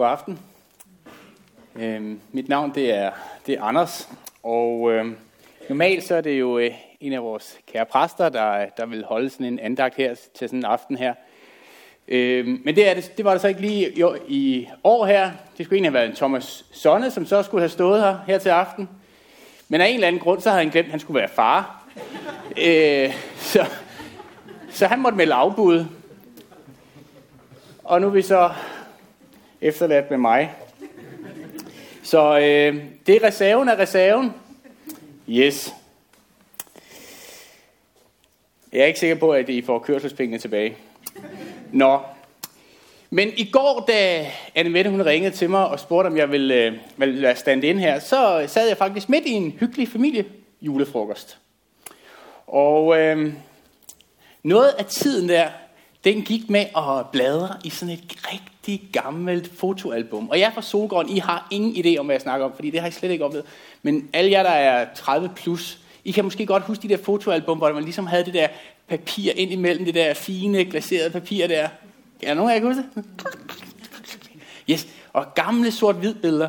God aften. Øhm, mit navn det er, det er Anders, og øh, normalt så er det jo øh, en af vores kære præster, der, der vil holde sådan en andagt her til sådan en aften her. Øh, men det, er det, det var det så ikke lige i, i år her. Det skulle egentlig have været en Thomas Sonne, som så skulle have stået her, her til aften. Men af en eller anden grund, så havde han glemt, at han skulle være far. øh, så, så han måtte melde afbud. Og nu er vi så efterladt med mig. Så øh, det er reserven af reserven. Yes. Jeg er ikke sikker på, at I får kørselspengene tilbage. Nå. Men i går, da Anne Mette hun ringede til mig og spurgte, om jeg ville, øh, ville være stand ind her, så sad jeg faktisk midt i en hyggelig familie julefrokost. Og øh, noget af tiden der, den gik med at bladre i sådan et rigtig gammelt fotoalbum. Og jeg fra Solgården, I har ingen idé om, hvad jeg snakker om, fordi det har jeg slet ikke oplevet. Men alle jer, der er 30 plus, I kan måske godt huske de der fotoalbum, hvor man ligesom havde det der papir ind imellem det der fine glaserede papir der. Kan nogen af jer huske det? Yes, og gamle sort-hvid billeder.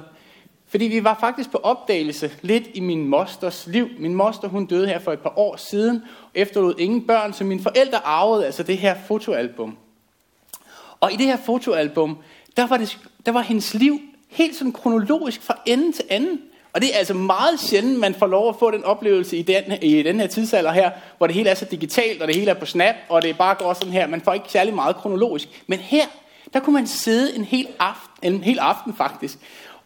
Fordi vi var faktisk på opdagelse lidt i min mosters liv. Min moster hun døde her for et par år siden, og efterlod ingen børn, så mine forældre arvede altså det her fotoalbum. Og i det her fotoalbum, der var, det, der var hendes liv helt sådan kronologisk fra ende til anden. Og det er altså meget sjældent, man får lov at få den oplevelse i den, i den her tidsalder her, hvor det hele er så digitalt, og det hele er på snap, og det bare går sådan her. Man får ikke særlig meget kronologisk. Men her, der kunne man sidde en hel aften, en hel aften faktisk,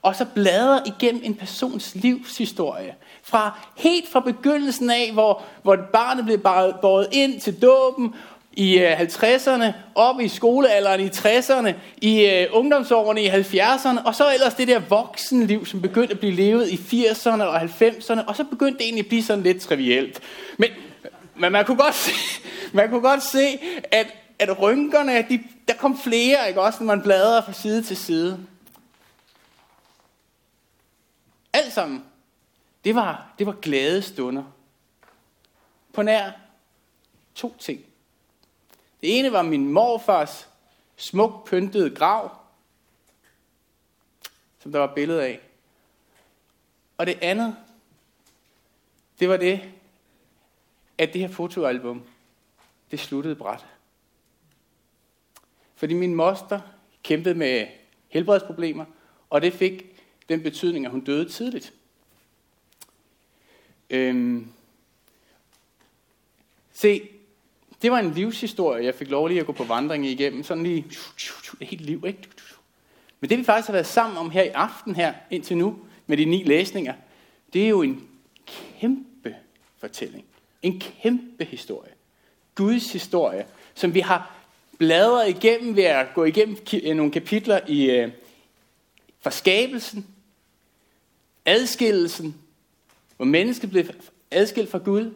og så bladrer igennem en persons livshistorie. Fra helt fra begyndelsen af, hvor, hvor barnet blev båret ind til dåben, i øh, 50'erne, op i skolealderen i 60'erne, i uh, ungdomsårene i 70'erne, og så ellers det der voksenliv, som begyndte at blive levet i 80'erne og 90'erne, og så begyndte det egentlig at blive sådan lidt trivielt. Men, men man, kunne godt se, man kunne godt se, at, at rynkerne, de, der kom flere, ikke også, når man bladrede fra side til side. Alt sammen, det var, det var glade stunder. På nær to ting. Det ene var min morfars smuk pyntede grav, som der var billede af. Og det andet, det var det, at det her fotoalbum, det sluttede bræt. Fordi min moster kæmpede med helbredsproblemer, og det fik den betydning, at hun døde tidligt. Øhm. Se, det var en livshistorie, jeg fik lov lige at gå på vandring igennem. Sådan lige, et helt liv, ikke? Men det vi faktisk har været sammen om her i aften her, indtil nu, med de ni læsninger, det er jo en kæmpe fortælling. En kæmpe historie. Guds historie, som vi har bladret igennem ved at gå igennem nogle kapitler i øh, fra forskabelsen, adskillelsen, hvor mennesket blev adskilt fra Gud,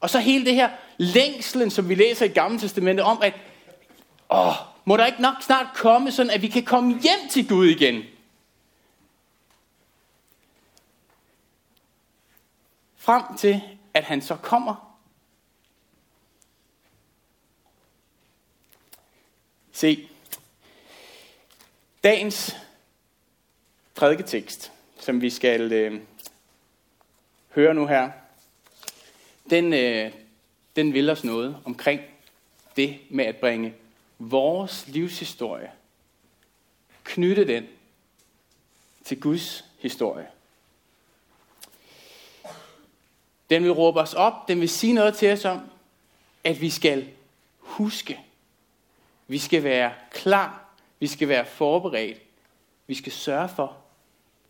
og så hele det her længslen, som vi læser i Gamle Testamentet om, at åh, må der ikke nok snart komme sådan, at vi kan komme hjem til Gud igen. Frem til, at han så kommer. Se, dagens prædiketekst, som vi skal øh, høre nu her, den, øh, den vil os noget omkring det med at bringe vores livshistorie, knytte den til Guds historie. Den vil råbe os op, den vil sige noget til os om, at vi skal huske. Vi skal være klar, vi skal være forberedt, vi skal sørge for,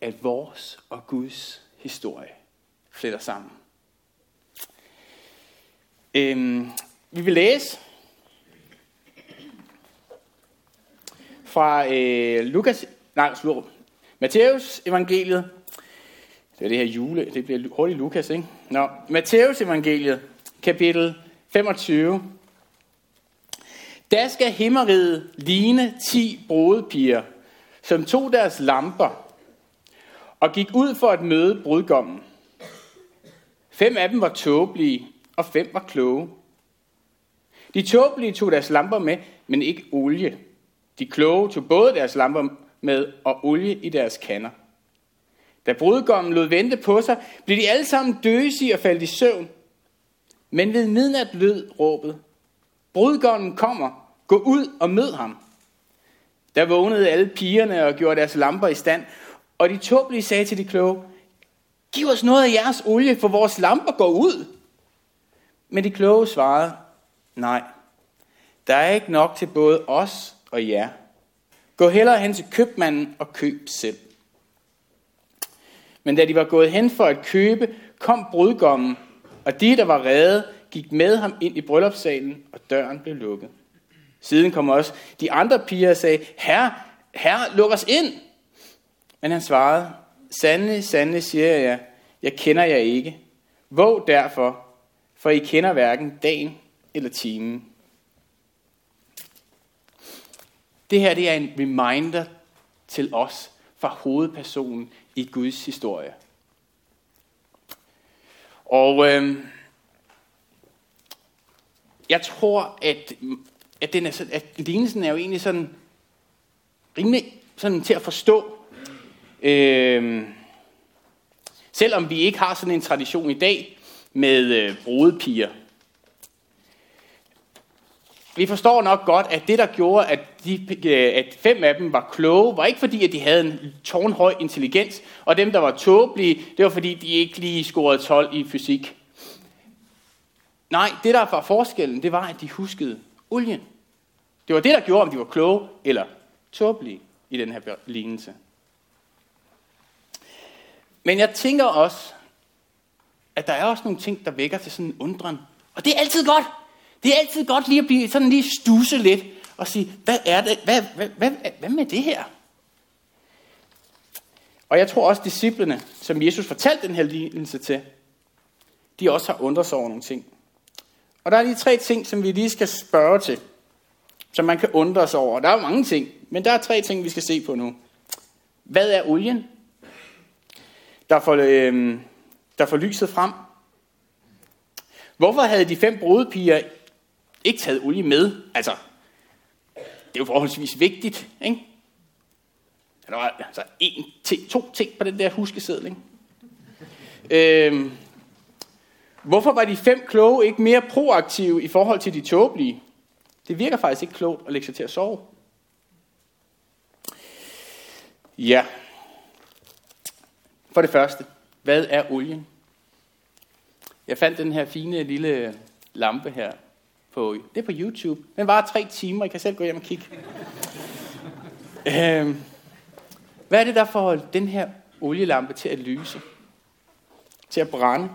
at vores og Guds historie fletter sammen. Øhm, vi vil læse fra øh, Lukas, nej, slur, Matthæus evangeliet. Det er det her jule, det bliver hurtigt Lukas, ikke? Nå, Matthæus evangeliet, kapitel 25. Der skal himmeriget ligne ti brudepiger, som tog deres lamper og gik ud for at møde brudgommen. Fem af dem var tåbelige, og fem var kloge. De tåbelige tog deres lamper med, men ikke olie. De kloge tog både deres lamper med og olie i deres kander. Da brudgommen lod vente på sig, blev de alle sammen døsige og faldt i søvn. Men ved midnat lød råbet. Brudgommen kommer. Gå ud og mød ham. Der vågnede alle pigerne og gjorde deres lamper i stand, og de tåbelige sagde til de kloge, Giv os noget af jeres olie, for vores lamper går ud. Men de kloge svarede, nej, der er ikke nok til både os og jer. Gå hellere hen til købmanden og køb selv. Men da de var gået hen for at købe, kom brudgommen, og de, der var redde, gik med ham ind i bryllupssalen, og døren blev lukket. Siden kom også de andre piger og sagde, Herre, herre, luk os ind. Men han svarede, Sandelig, sandelig siger jeg, jeg kender jer ikke. Våg derfor, for I kender hverken dagen eller timen. Det her det er en reminder til os fra hovedpersonen i Guds historie. Og øh, jeg tror, at, at, den er, at lignelsen er jo egentlig sådan rimelig sådan til at forstå. Øh, selvom vi ikke har sådan en tradition i dag med øh, brudepiger. Vi forstår nok godt, at det, der gjorde, at, de, øh, at fem af dem var kloge, var ikke fordi, at de havde en tårnhøj intelligens, og dem, der var tåbelige, det var fordi, de ikke lige scorede 12 i fysik. Nej, det der var forskellen, det var, at de huskede olien. Det var det, der gjorde, om de var kloge eller tåbelige i den her lignelse. Men jeg tænker også, at der er også nogle ting, der vækker til sådan en undren. Og det er altid godt. Det er altid godt lige at blive sådan lige stuse lidt og sige, hvad er det? Hvad, hvad, hvad, hvad med det her? Og jeg tror også, disciplene, som Jesus fortalte den her lignelse til, de også har undret sig over nogle ting. Og der er lige tre ting, som vi lige skal spørge til, som man kan undre sig over. Der er mange ting, men der er tre ting, vi skal se på nu. Hvad er olien? Der får, øh, der får lyset frem. Hvorfor havde de fem brudepiger ikke taget olie med. Altså, det er jo forholdsvis vigtigt, ikke? Der var altså en ting, to ting på den der huskeseddel, ikke? Øhm, hvorfor var de fem kloge ikke mere proaktive i forhold til de tåbelige? Det virker faktisk ikke klogt at lægge sig til at sove. Ja. For det første, hvad er olien? Jeg fandt den her fine lille lampe her på, det er på YouTube. Den var tre timer, I kan selv gå hjem og kigge. øhm, hvad er det, der får den her olielampe til at lyse? Til at brænde?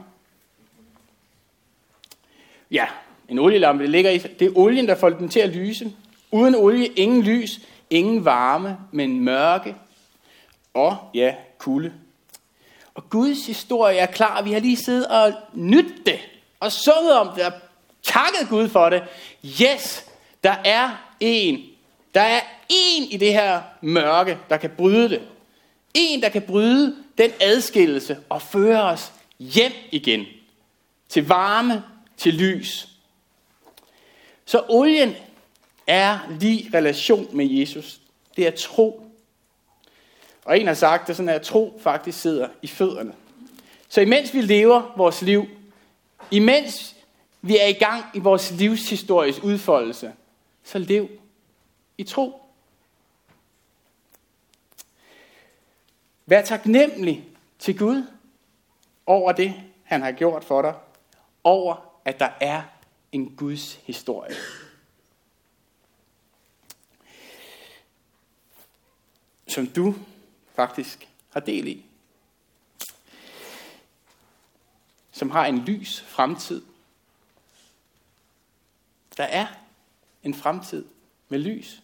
Ja, en olielampe, det ligger i, det er olien, der får den til at lyse. Uden olie, ingen lys, ingen varme, men mørke og ja, kulde. Og Guds historie er klar. Vi har lige siddet og nydt det og sunget om det og takket Gud for det. Yes, der er en. Der er en i det her mørke, der kan bryde det. En, der kan bryde den adskillelse og føre os hjem igen. Til varme, til lys. Så olien er lige relation med Jesus. Det er tro. Og en har sagt, at sådan at tro faktisk sidder i fødderne. Så imens vi lever vores liv, imens vi er i gang i vores livshistories udfoldelse, så lev i tro. Vær taknemmelig til Gud over det, han har gjort for dig. Over, at der er en Guds historie. Som du faktisk har del i. Som har en lys fremtid der er en fremtid med lys.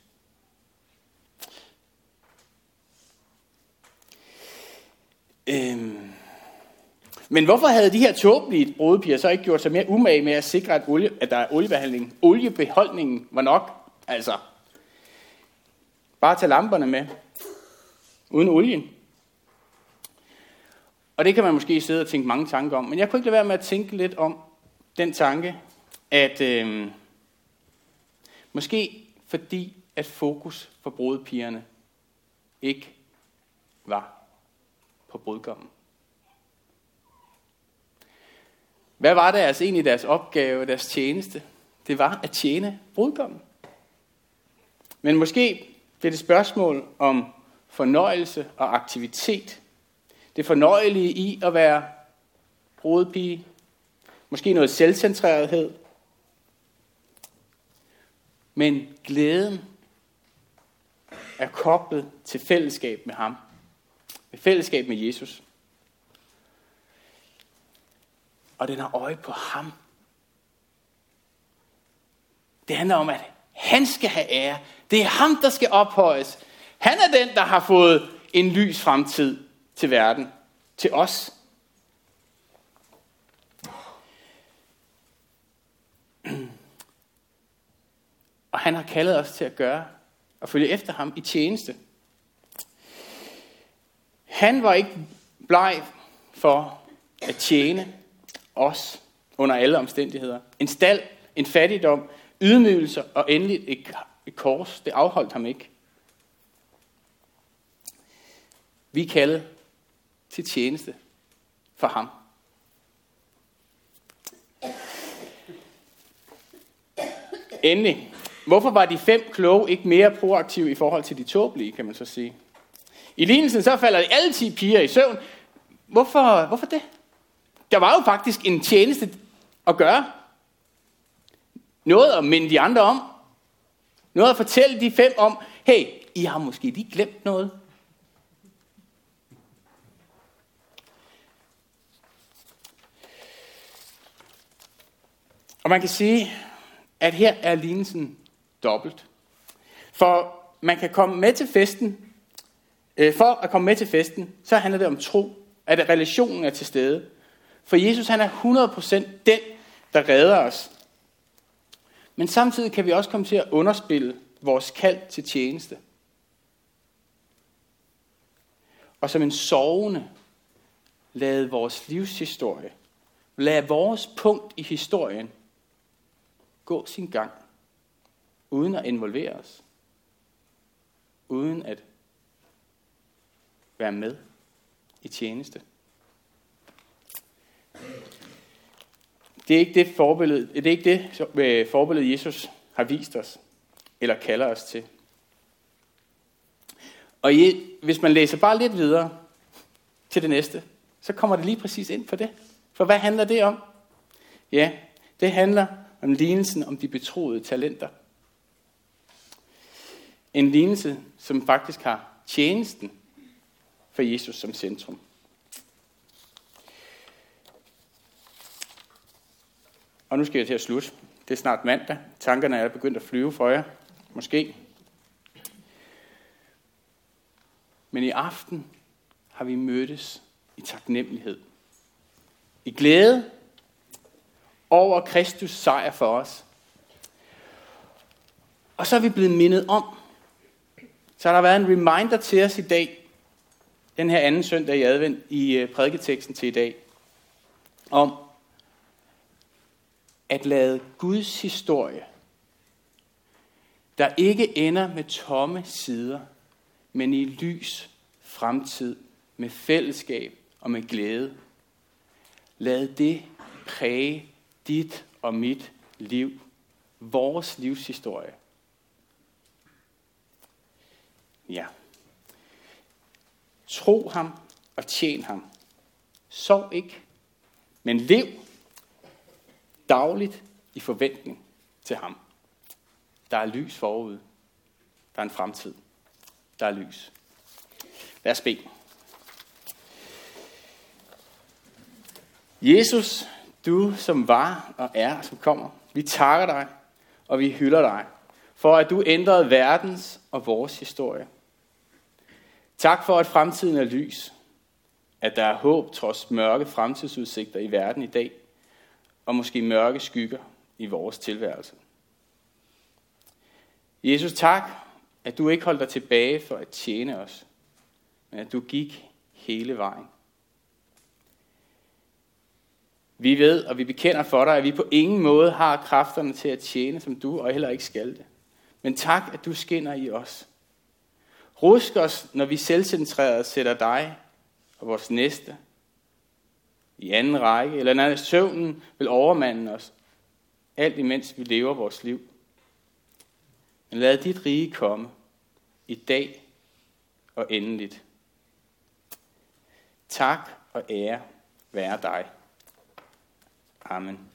Øhm. Men hvorfor havde de her tåbelige brudepiger så ikke gjort sig mere umage med at sikre, at, olie, at der er oliebehandling? Oliebeholdningen var nok. Altså, bare tage lamperne med. Uden olien. Og det kan man måske sidde og tænke mange tanker om. Men jeg kunne ikke lade være med at tænke lidt om den tanke, at, øh, Måske fordi, at fokus for brudepigerne ikke var på brudgommen. Hvad var deres altså egentlig deres opgave, deres tjeneste? Det var at tjene brudgommen. Men måske bliver det spørgsmål om fornøjelse og aktivitet. Det fornøjelige i at være brudepige. Måske noget selvcentrerethed. Men glæden er koblet til fællesskab med ham. Med fællesskab med Jesus. Og den har øje på ham. Det handler om, at han skal have ære. Det er ham, der skal ophøjes. Han er den, der har fået en lys fremtid til verden. Til os. Og han har kaldet os til at gøre og følge efter ham i tjeneste. Han var ikke bleg for at tjene os under alle omstændigheder. En stald, en fattigdom, ydmygelser og endelig et, et kors, det afholdt ham ikke. Vi kaldet til tjeneste for ham. Endelig, hvorfor var de fem kloge ikke mere proaktive i forhold til de tåbelige, kan man så sige? I lignelsen så falder de alle ti piger i søvn. Hvorfor, hvorfor det? Der var jo faktisk en tjeneste at gøre. Noget at minde de andre om. Noget at fortælle de fem om, hey, I har måske lige glemt noget. Og man kan sige, at her er lignelsen dobbelt. For man kan komme med til festen. Øh, for at komme med til festen, så handler det om tro, at relationen er til stede. For Jesus han er 100% den, der redder os. Men samtidig kan vi også komme til at underspille vores kald til tjeneste. Og som en sovende lade vores livshistorie, lade vores punkt i historien gå sin gang, uden at involvere os, uden at være med i tjeneste. Det er ikke det forbillede, det er ikke det øh, forbillede Jesus har vist os, eller kalder os til. Og hvis man læser bare lidt videre til det næste, så kommer det lige præcis ind på det. For hvad handler det om? Ja, det handler om lignelsen om de betroede talenter. En lignelse, som faktisk har tjenesten for Jesus som centrum. Og nu skal jeg til at slutte. Det er snart mandag. Tankerne er begyndt at flyve for jer. Måske. Men i aften har vi mødtes i taknemmelighed. I glæde over Kristus sejr for os. Og så er vi blevet mindet om, så har der været en reminder til os i dag, den her anden søndag i advent i øh, prædiketeksten til i dag, om at lade Guds historie, der ikke ender med tomme sider, men i lys fremtid med fællesskab og med glæde. Lad det præge dit og mit liv, vores livshistorie. Ja. Tro ham og tjen ham. Sov ikke, men lev dagligt i forventning til ham. Der er lys forud. Der er en fremtid. Der er lys. Lad os bede. Jesus, du som var og er og som kommer, vi takker dig, og vi hylder dig, for at du ændrede verdens og vores historie. Tak for, at fremtiden er lys, at der er håb trods mørke fremtidsudsigter i verden i dag, og måske mørke skygger i vores tilværelse. Jesus, tak, at du ikke holdt dig tilbage for at tjene os, men at du gik hele vejen. Vi ved, og vi bekender for dig, at vi på ingen måde har kræfterne til at tjene, som du, og heller ikke skal det. Men tak, at du skinner i os. Rusk os, når vi selvcentreret sætter dig og vores næste i anden række, eller når søvnen vil overmande os, alt imens vi lever vores liv. Men lad dit rige komme i dag og endeligt. Tak og ære være dig. Amen.